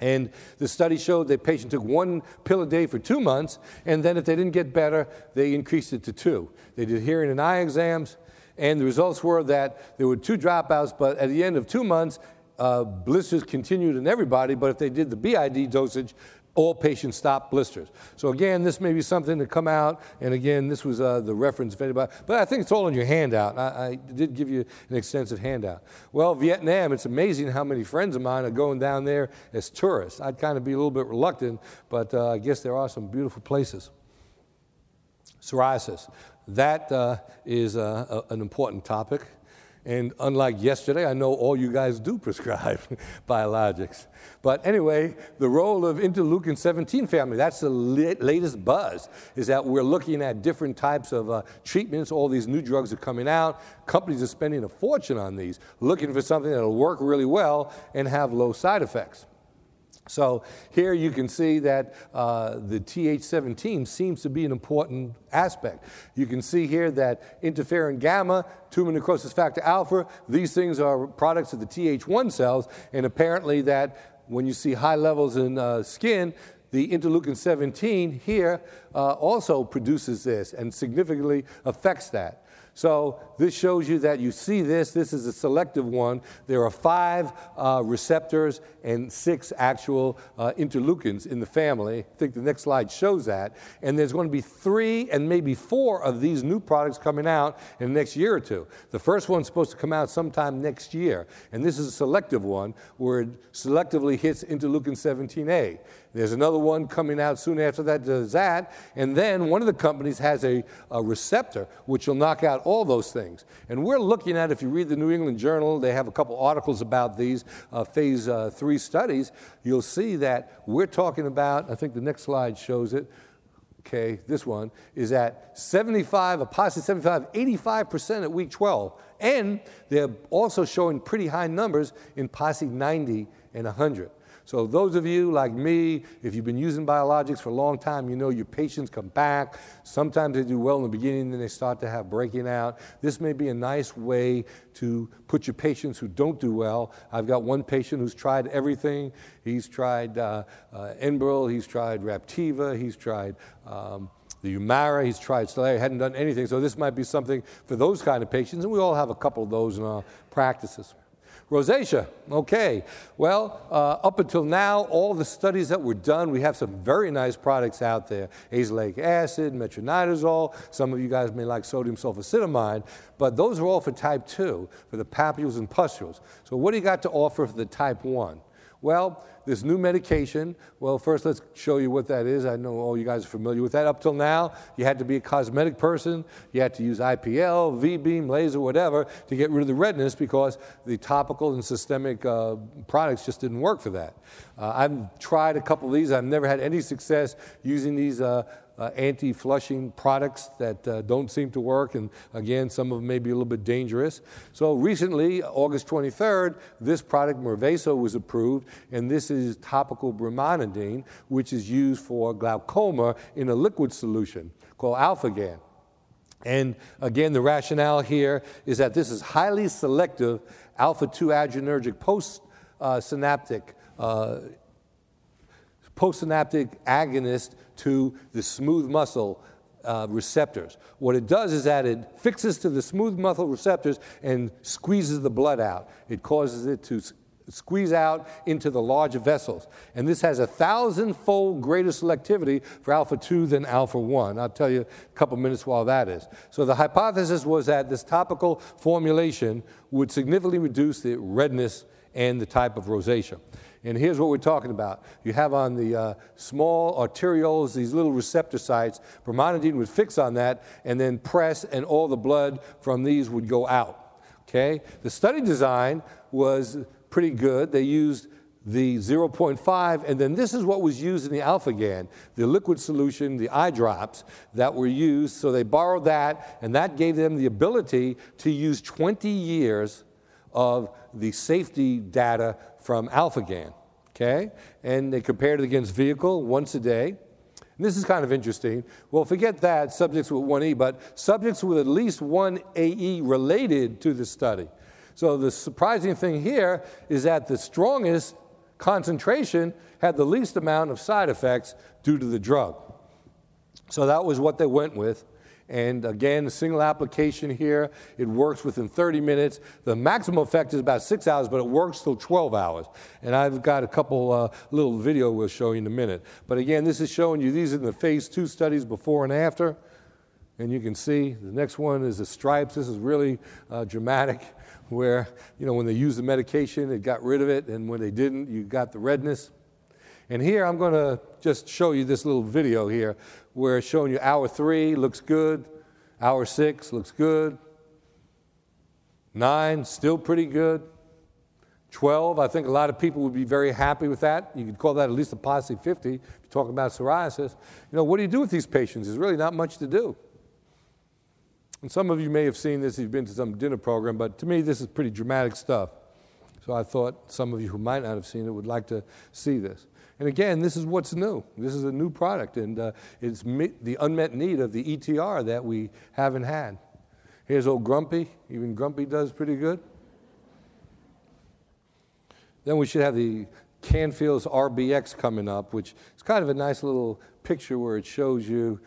And the study showed that patient took one pill a day for two months, and then if they didn't get better, they increased it to two. They did hearing and eye exams, and the results were that there were two dropouts, but at the end of two months, uh, blisters continued in everybody, but if they did the BID dosage, all patients stopped blisters. So again, this may be something to come out, and again, this was uh, the reference of anybody, but I think it's all in your handout. I, I, did give you an extensive handout. Well, Vietnam, it's amazing how many friends of mine are going down there as tourists. I'd kind of be a little bit reluctant, but uh, I guess there are some beautiful places. Psoriasis. That uh, is uh, an important topic. And unlike yesterday, I know all you guys do (laughs) prescribe biologics. But anyway, the role of interleukin 17 family, that's the latest buzz, is that we're looking at different types of uh, treatments. All these new drugs are coming out. Companies are spending a fortune on these, looking for something that'll work really well and have low side effects. So here you can see that uh, the Th17 seems to be an important aspect. You can see here that interferon gamma, tumor necrosis factor alpha, these things are products of the Th1 cells, and apparently that when you see high levels in uh, skin, the interleukin 17 here uh, also produces this and significantly affects that. So this shows you that you see this. This is a selective one. There are five uh, receptors and six actual uh, interleukins in the family. I think the next slide shows that. And there's going to be three and maybe four of these new products coming out in the next year or two. The first one's supposed to come out sometime next year. And this is a selective one where it selectively hits interleukin 17A. There's another one coming out soon after that, does that. And then one of the companies has a, a receptor which will knock out all those things. And we're looking at, if you read the New England Journal, they have a couple articles about these uh, phase uh, three studies. You'll see that we're talking about, I think the next slide shows it. Okay, this one is at 75, a positive 75, 85% at week 12. And they're also showing pretty high numbers in PASI 90 and 100. So, those of you like me, if you've been using biologics for a long time, you know your patients come back. Sometimes they do well in the beginning, then they start to have breaking out. This may be a nice way to put your patients who don't do well. I've got one patient who's tried everything. He's tried uh, uh, Enbrel, he's tried Raptiva, he's tried. Um, the Humira, he's tried Stelara, hadn't done anything. So this might be something for those kind of patients, and we all have a couple of those in our practices. Rosacea, okay. Well, uh, up until now, all the studies that were done, we have some very nice products out there. Azelaic acid, metronidazole, some of you guys may like sodium sulfacetamide, but those are all for type 2, for the papules and pustules. So what do you got to offer for the type 1? Well, this new medication, well, first let's show you what that is. I know all you guys are familiar with that. Up till now, you had to be a cosmetic person, you had to use IPL, V beam, laser, whatever, to get rid of the redness because the topical and systemic uh, products just didn't work for that. Uh, I've tried a couple of these, I've never had any success using these. Uh, uh, anti flushing products that uh, don't seem to work, and again, some of them may be a little bit dangerous. So, recently, August 23rd, this product, Mirvaso, was approved, and this is topical brimonidine, which is used for glaucoma in a liquid solution called Alphagan. And again, the rationale here is that this is highly selective alpha 2 adrenergic post uh. Uh, postsynaptic agonist to the smooth muscle uh, receptors. What it does is that it fixes to the smooth muscle receptors and squeezes the blood out. It causes it to squeeze out into the larger vessels. And this has a thousand-fold greater selectivity for alpha 2 than alpha 1. I'll tell you a couple minutes while that is. So the hypothesis was that this topical formulation would significantly reduce the redness and the type of rosacea. And here's what we're talking about. You have on the uh, small arterioles these little receptor sites. Brimonidine would fix on that and then press, and all the blood from these would go out. Okay? The study design was pretty good. They used the 0.5, and then this is what was used in the Alphagan, the liquid solution, the eye drops that were used. So they borrowed that, and that gave them the ability to use 20 years of the safety data from Alphagan. Okay? And they compared it against vehicle once a day. And this is kind of interesting. Well, forget that, subjects with 1E, but subjects with at least one AE related to the study. So the surprising thing here is that the strongest concentration had the least amount of side effects due to the drug. So that was what they went with. And again, a single application here, it works within 30 minutes. The maximum effect is about six hours, but it works till 12 hours. And I've got a couple uh, little video we'll show you in a minute. But again, this is showing you these are the phase two studies before and after. And you can see the next one is the stripes. This is really uh, dramatic, where you know when they used the medication, it got rid of it, and when they didn't, you got the redness. And here I'm going to just show you this little video here where it's showing you hour three looks good, hour six looks good, Nine, still pretty good. 12, I think a lot of people would be very happy with that. You could call that at least a PASI 50 if you're talking about psoriasis. You know, what do you do with these patients? There's really not much to do. And some of you may have seen this if you've been to some dinner program, but to me, this is pretty dramatic stuff. So I thought some of you who might not have seen it would like to see this. And again, this is what's new. This is a new product, and uh, it's the unmet need of the ETR that we haven't had. Here's old Grumpy. Even Grumpy does pretty good. Then we should have the Canfield's RBX coming up, which is kind of a nice little picture where it shows you,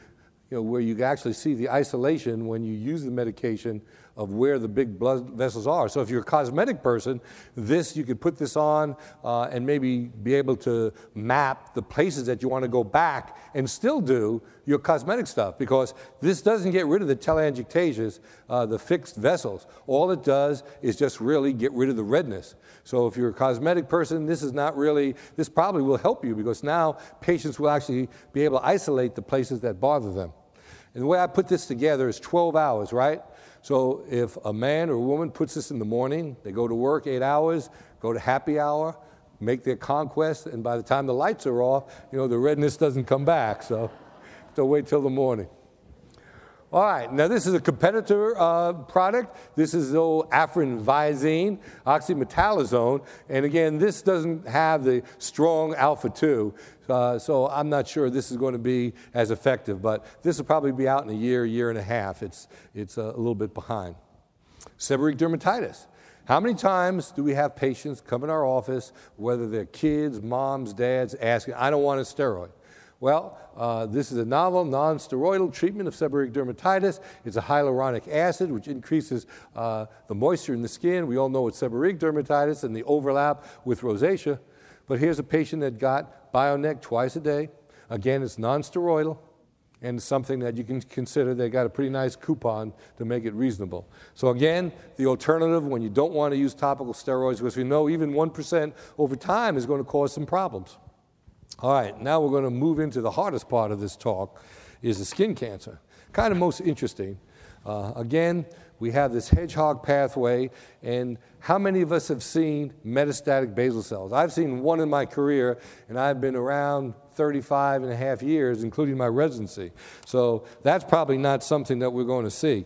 you know, where you actually see the isolation when you use the medication of where the big blood vessels are. So if you're a cosmetic person, this you could put this on uh, and maybe be able to map the places that you want to go back and still do your cosmetic stuff because this doesn't get rid of the telangiectasias, uh, the fixed vessels. All it does is just really get rid of the redness. So if you're a cosmetic person, this is not really, this probably will help you because now patients will actually be able to isolate the places that bother them. And the way I put this together is 12 hours, right? So if a man or a woman puts this in the morning, they go to work eight hours, go to happy hour, make their conquest, and by the time the lights are off, you know, the redness doesn't come back. So (laughs) they'll wait till the morning. All right, now this is a competitor uh, product. This is the old Afrin Visine, oxymetazoline. And again, this doesn't have the strong alpha 2. Uh, so I'm not sure this is going to be as effective, but this will probably be out in a year, year and a half. It's, it's a little bit behind. Seborrheic dermatitis. How many times do we have patients come in our office, whether they're kids, moms, dads, asking, I don't want a steroid? Well, uh, this is a novel non-steroidal treatment of seborrheic dermatitis. It's a hyaluronic acid, which increases uh, the moisture in the skin. We all know it's seborrheic dermatitis and the overlap with rosacea. But here's a patient that got Bionec twice a day. Again, it's non-steroidal and something that you can consider. They got a pretty nice coupon to make it reasonable. So again, the alternative when you don't want to use topical steroids, because we know even 1% over time is going to cause some problems. All right, now we're going to move into the hardest part of this talk, is the skin cancer. Kind of most interesting. Uh, again, we have this hedgehog pathway, and how many of us have seen metastatic basal cells? I've seen one in my career, and I've been around 35 and a half years, including my residency. So that's probably not something that we're going to see.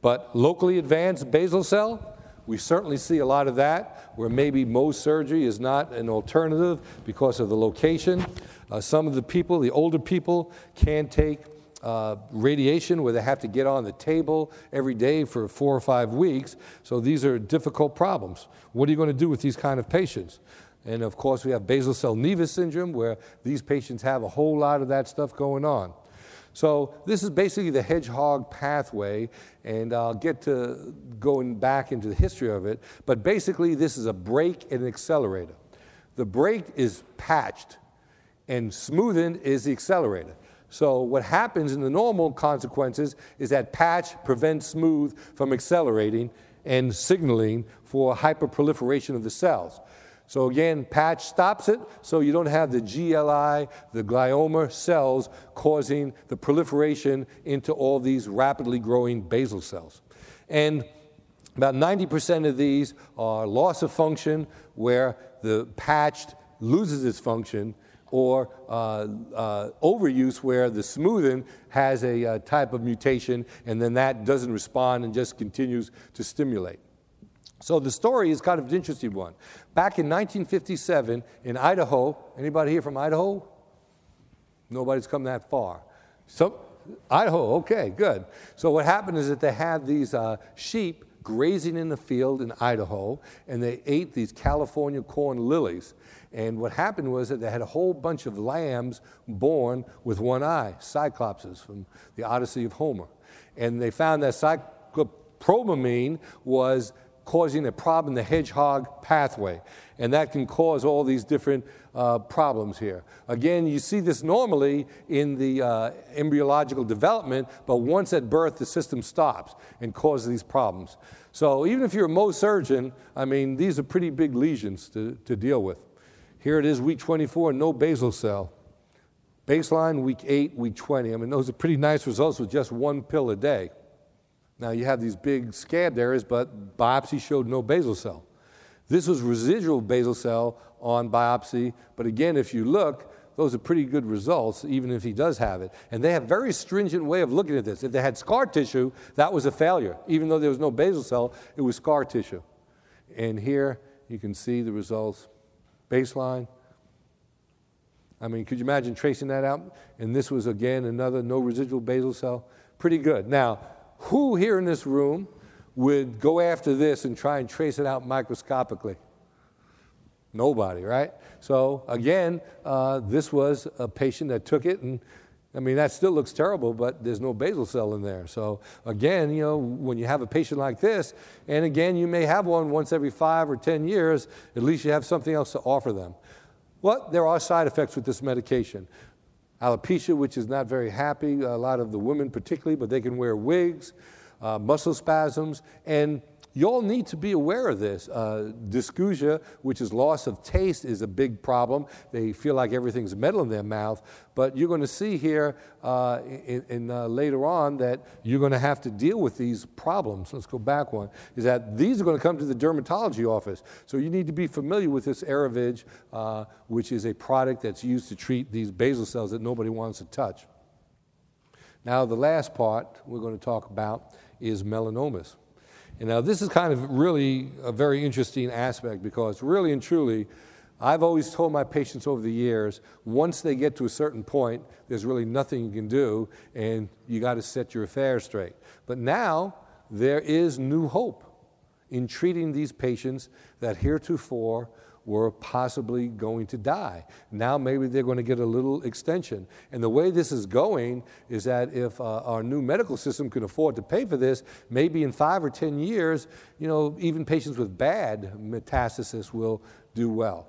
But locally advanced basal cell, we certainly see a lot of that where maybe Mohs surgery is not an alternative because of the location. Uh, some of the people, the older people, can take uh, radiation where they have to get on the table every day for four or five weeks. So these are difficult problems. What are you going to do with these kind of patients? And of course, we have basal cell nevus syndrome where these patients have a whole lot of that stuff going on. So this is basically the hedgehog pathway, and I'll get to going back into the history of it. But basically, this is a brake and an accelerator. The brake is patched, and smoothened is the accelerator. So what happens in the normal consequences is that patch prevents smooth from accelerating and signaling for hyperproliferation of the cells. So again, patch stops it so you don't have the GLI, the glioma cells causing the proliferation into all these rapidly growing basal cells. And about 90% of these are loss of function where the patched loses its function or uh, uh, overuse where the smoothen has a uh, type of mutation and then that doesn't respond and just continues to stimulate. So the story is kind of an interesting one. Back in 1957 in Idaho, anybody here from Idaho? Nobody's come that far. So, Idaho, okay, good. So what happened is that they had these uh, sheep grazing in the field in Idaho, and they ate these California corn lilies. And what happened was that they had a whole bunch of lambs born with one eye, cyclopses from the Odyssey of Homer. And they found that cyclopamine was causing a problem in the hedgehog pathway. And that can cause all these different uh, problems here. Again, you see this normally in the uh, embryological development, but once at birth, the system stops and causes these problems. So even if you're a Mohs surgeon, I mean, these are pretty big lesions to, to deal with. Here it is, week 24, no basal cell. Baseline, week 8, week 20. I mean, those are pretty nice results with just one pill a day. Now you have these big scabbed areas, but biopsy showed no basal cell. This was residual basal cell on biopsy, but again, if you look, those are pretty good results, even if he does have it. And they have very stringent way of looking at this. If they had scar tissue, that was a failure. Even though there was no basal cell, it was scar tissue. And here you can see the results. Baseline. I mean, could you imagine tracing that out? And this was again another no residual basal cell. Pretty good. Now, who here in this room would go after this and try and trace it out microscopically? Nobody, right? So again, uh, this was a patient that took it, and I mean that still looks terrible, but there's no basal cell in there. So again, you know, when you have a patient like this, and again, you may have one once every five or ten years, at least you have something else to offer them. Well, there are side effects with this medication. Alopecia, which is not very happy, a lot of the women particularly, but they can wear wigs, uh, muscle spasms, and you all need to be aware of this. Uh, dysgeusia, which is loss of taste, is a big problem. They feel like everything's metal in their mouth. But you're going to see here uh, in, in uh, later on that you're going to have to deal with these problems. Let's go back one. Is that these are going to come to the dermatology office. So you need to be familiar with this Erivedge, uh, which is a product that's used to treat these basal cells that nobody wants to touch. Now, the last part we're going to talk about is melanomas. And now this is kind of really a very interesting aspect because really and truly, I've always told my patients over the years, once they get to a certain point, there's really nothing you can do, and you got to set your affairs straight. But now there is new hope in treating these patients that heretofore were possibly going to die. Now maybe they're going to get a little extension. And the way this is going is that if uh, our new medical system can afford to pay for this, maybe in five or 10 years, you know, even patients with bad metastasis will do well.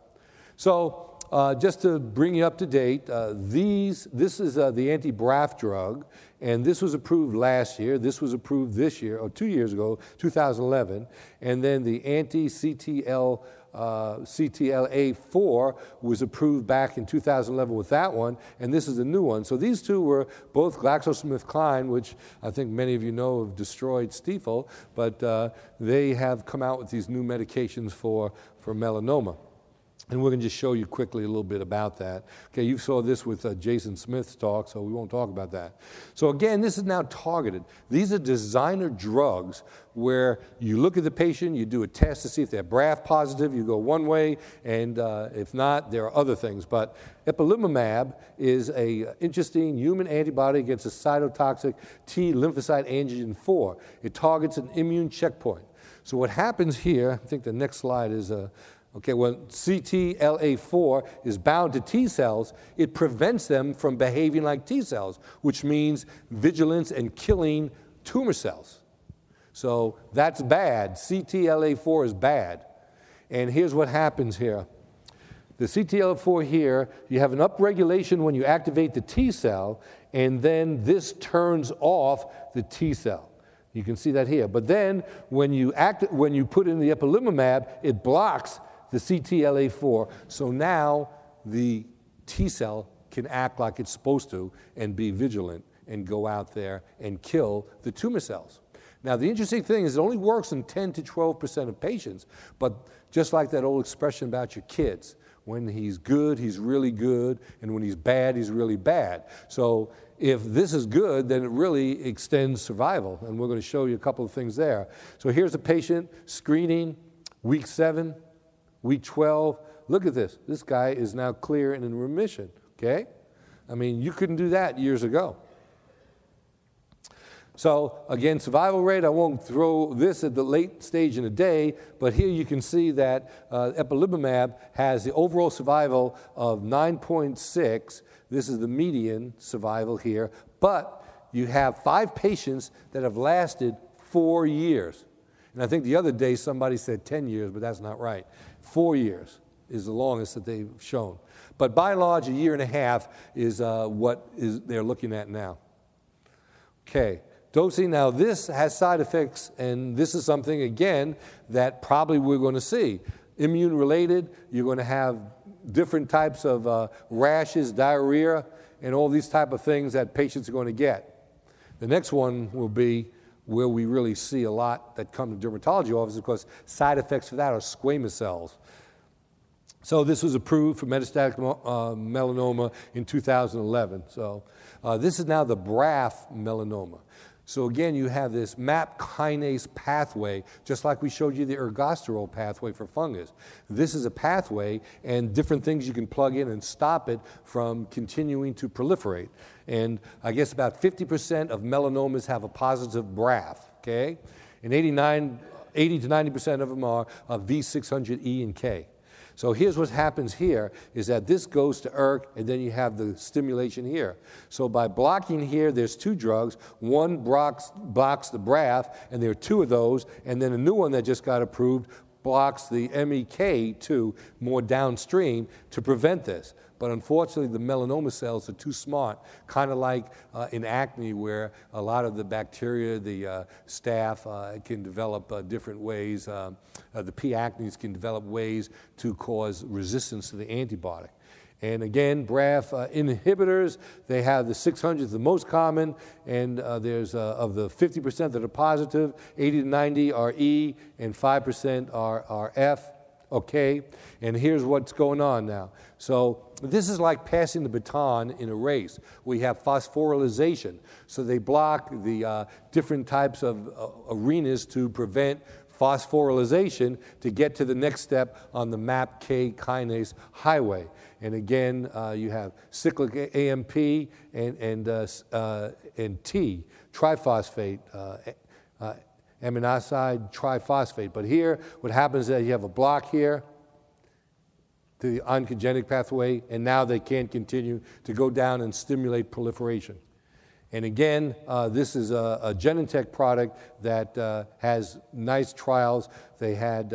So, uh, just to bring you up to date, uh, these, this is uh, the anti BRAF drug, and this was approved last year. This was approved this year, or two years ago, 2011. And then the anti CTL uh, CTLA4 was approved back in 2011 with that one, and this is a new one. So these two were both GlaxoSmithKline, which I think many of you know have destroyed Stiefel, but uh, they have come out with these new medications for, for melanoma. And we're going to just show you quickly a little bit about that. Okay, you saw this with uh, Jason Smith's talk, so we won't talk about that. So, again, this is now targeted. These are designer drugs where you look at the patient, you do a test to see if they're BRAF positive, you go one way, and uh, if not, there are other things. But ipilimumab is a interesting human antibody against a cytotoxic T lymphocyte antigen 4. It targets an immune checkpoint. So, what happens here, I think the next slide is a. Uh, Okay, when CTLA4 is bound to T cells, it prevents them from behaving like T cells, which means vigilance and killing tumor cells. So that's bad. CTLA4 is bad. And here's what happens here. The CTLA4 here, you have an upregulation when you activate the T cell, and then this turns off the T cell. You can see that here. But then when you, act, when you put in the ipilimumab, it blocks the CTLA4. So now the T cell can act like it's supposed to and be vigilant and go out there and kill the tumor cells. Now, the interesting thing is it only works in 10 to 12% of patients, but just like that old expression about your kids, when he's good, he's really good, and when he's bad, he's really bad. So, if this is good, then it really extends survival, and we're going to show you a couple of things there. So, here's a patient screening, week seven, Week 12, look at this. This guy is now clear and in remission, okay? I mean, you couldn't do that years ago. So, again, survival rate, I won't throw this at the late stage in the day, but here you can see that uh, ipilimumab has the overall survival of 9.6. This is the median survival here, but you have five patients that have lasted four years. And I think the other day somebody said 10 years, but that's not right. Four years is the longest that they've shown. But by and large, a year and a half is uh, what is they're looking at now. Okay, dosing. Now, this has side effects, and this is something, again, that probably we're going to see. Immune related, you're going to have different types of uh, rashes, diarrhea, and all these type of things that patients are going to get. The next one will be where we really see a lot that come to dermatology offices because side effects for that are squamous cells. So this was approved for metastatic uh, melanoma in 2011. So uh, this is now the BRAF melanoma. So again, you have this MAP kinase pathway, just like we showed you the ergosterol pathway for fungus. This is a pathway and different things you can plug in and stop it from continuing to proliferate. And I guess about 50% of melanomas have a positive BRAF, okay? And 89, 80 to 90% of them are V600E and K. So here's what happens here is that this goes to ERK and then you have the stimulation here. So by blocking here, there's two drugs. One blocks, blocks the BRAF, and there are two of those, and then a new one that just got approved blocks the MEK2 more downstream to prevent this. But unfortunately, the melanoma cells are too smart, kind of like uh, in acne, where a lot of the bacteria, the uh, staph, uh, can develop uh, different ways. Um, uh, the P. acnes can develop ways to cause resistance to the antibiotic. And again, BRAF uh, inhibitors, they have the 600, the most common, and uh, there's uh, of the 50% that are positive, 80 to 90 are E, and 5% are, are F. Okay, and here's what's going on now. So this is like passing the baton in a race. We have phosphorylation, so they block the uh, different types of uh, arenas to prevent phosphorylation to get to the next step on the MAPK kinase highway. And again, uh, you have cyclic AMP and, and, uh, uh, and T, triphosphate, uh, aminoside triphosphate. But here, what happens is that you have a block here to the oncogenic pathway, and now they can't continue to go down and stimulate proliferation. And again, uh, this is a, a, Genentech product that uh, has nice trials. They had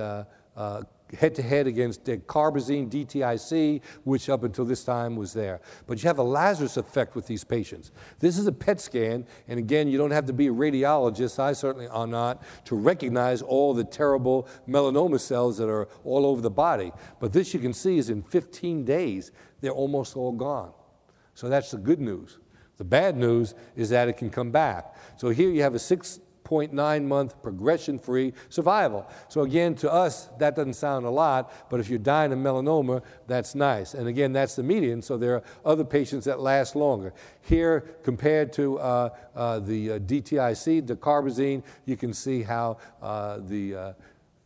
head to head against carbazine DTIC, which up until this time was there. But you have a Lazarus effect with these patients. This is a PET scan, and again, you don't have to be a radiologist, I certainly am not, to recognize all the terrible melanoma cells that are all over the body. But this you can see is in 15 days, they're almost all gone. So that's the good news. The bad news is that it can come back. So here you have a 6.9 month progression free survival. So, again, to us, that doesn't sound a lot, but if you're dying of melanoma, that's nice. And again, that's the median, so there are other patients that last longer. Here, compared to uh, uh, the uh, DTIC, dacarbazine, you can see how uh, the, uh,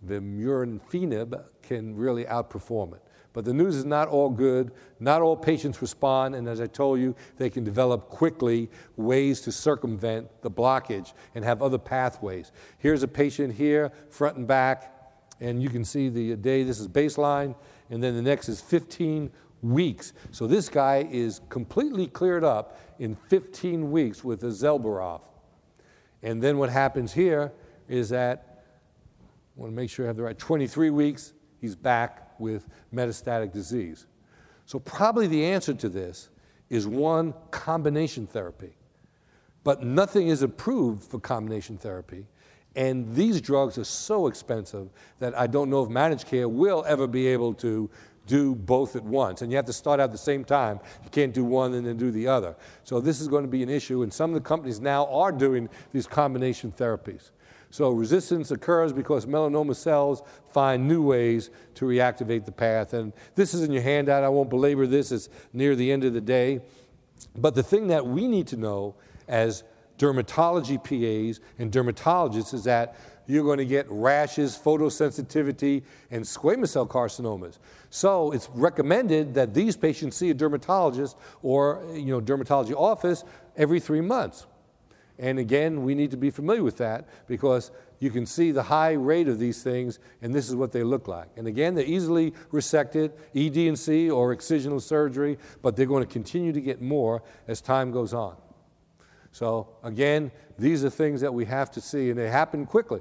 the muranfinib can really outperform it. But the news is not all good. Not all patients respond, and as I told you, they can develop quickly ways to circumvent the blockage and have other pathways. Here's a patient here, front and back, and you can see the day. This is baseline, and then the next is 15 weeks. So this guy is completely cleared up in 15 weeks with a Zelboraf. And then what happens here is that, I want to make sure I have the right, 23 weeks, he's back with metastatic disease. So, probably the answer to this is one combination therapy. But nothing is approved for combination therapy. And these drugs are so expensive that I don't know if managed care will ever be able to do both at once. And you have to start out at the same time. You can't do one and then do the other. So this is going to be an issue. And some of the companies now are doing these combination therapies. So resistance occurs because melanoma cells find new ways to reactivate the path. And this is in your handout. I won't belabor this, it's near the end of the day. But the thing that we need to know as dermatology PAs and dermatologists is that you're going to get rashes, photosensitivity, and squamous cell carcinomas. So it's recommended that these patients see a dermatologist or you know dermatology office every three months. And again, we need to be familiar with that because you can see the high rate of these things, and this is what they look like. And again, they're easily resected, ED&C or excisional surgery, but they're going to continue to get more as time goes on. So again, these are things that we have to see, and they happen quickly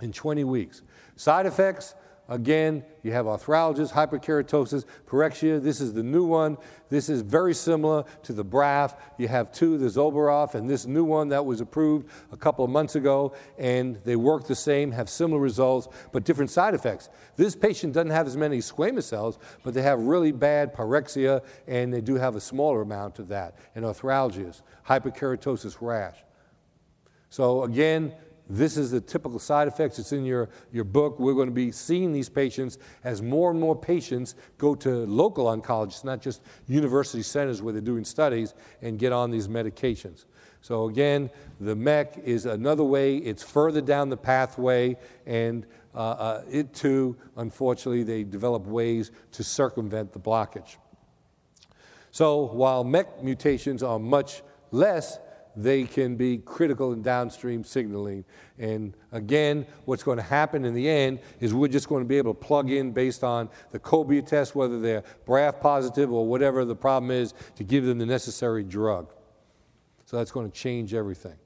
in 20 weeks. Side effects, Again, you have arthralgias, hyperkeratosis, pyrexia. This is the new one. This is very similar to the BRAF. You have two, the Zelboraf, and this new one that was approved a couple of months ago, and they work the same, have similar results, but different side effects. This patient doesn't have as many squamous cells, but they have really bad pyrexia, and they do have a smaller amount of that, and arthralgias, hyperkeratosis rash. So, again, this is the typical side effects. It's in your, your book. We're going to be seeing these patients as more and more patients go to local oncologists, not just university centers where they're doing studies, and get on these medications. So, again, the MEK is another way, it's further down the pathway, and uh, uh, it too, unfortunately, they develop ways to circumvent the blockage. So, while MEK mutations are much less they can be critical in downstream signaling. And again, what's going to happen in the end is we're just going to be able to plug in based on the cobas test, whether they're BRAF positive or whatever the problem is, to give them the necessary drug. So that's going to change everything.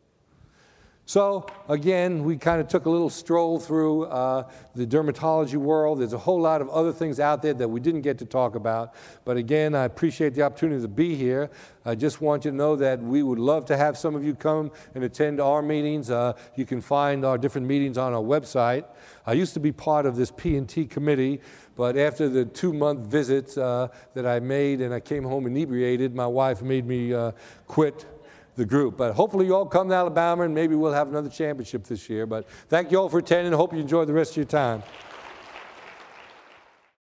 So, again, we kind of took a little stroll through uh, the dermatology world. There's a whole lot of other things out there that we didn't get to talk about. But again, I appreciate the opportunity to be here. I just want you to know that we would love to have some of you come and attend our meetings. Uh, you can find our different meetings on our website. I used to be part of this P&T committee, but after the two-month visit uh, that I made and I came home inebriated, my wife made me uh, quit the group. But hopefully, you all come to Alabama and maybe we'll have another championship this year. But thank you all for attending. Hope you enjoy the rest of your time.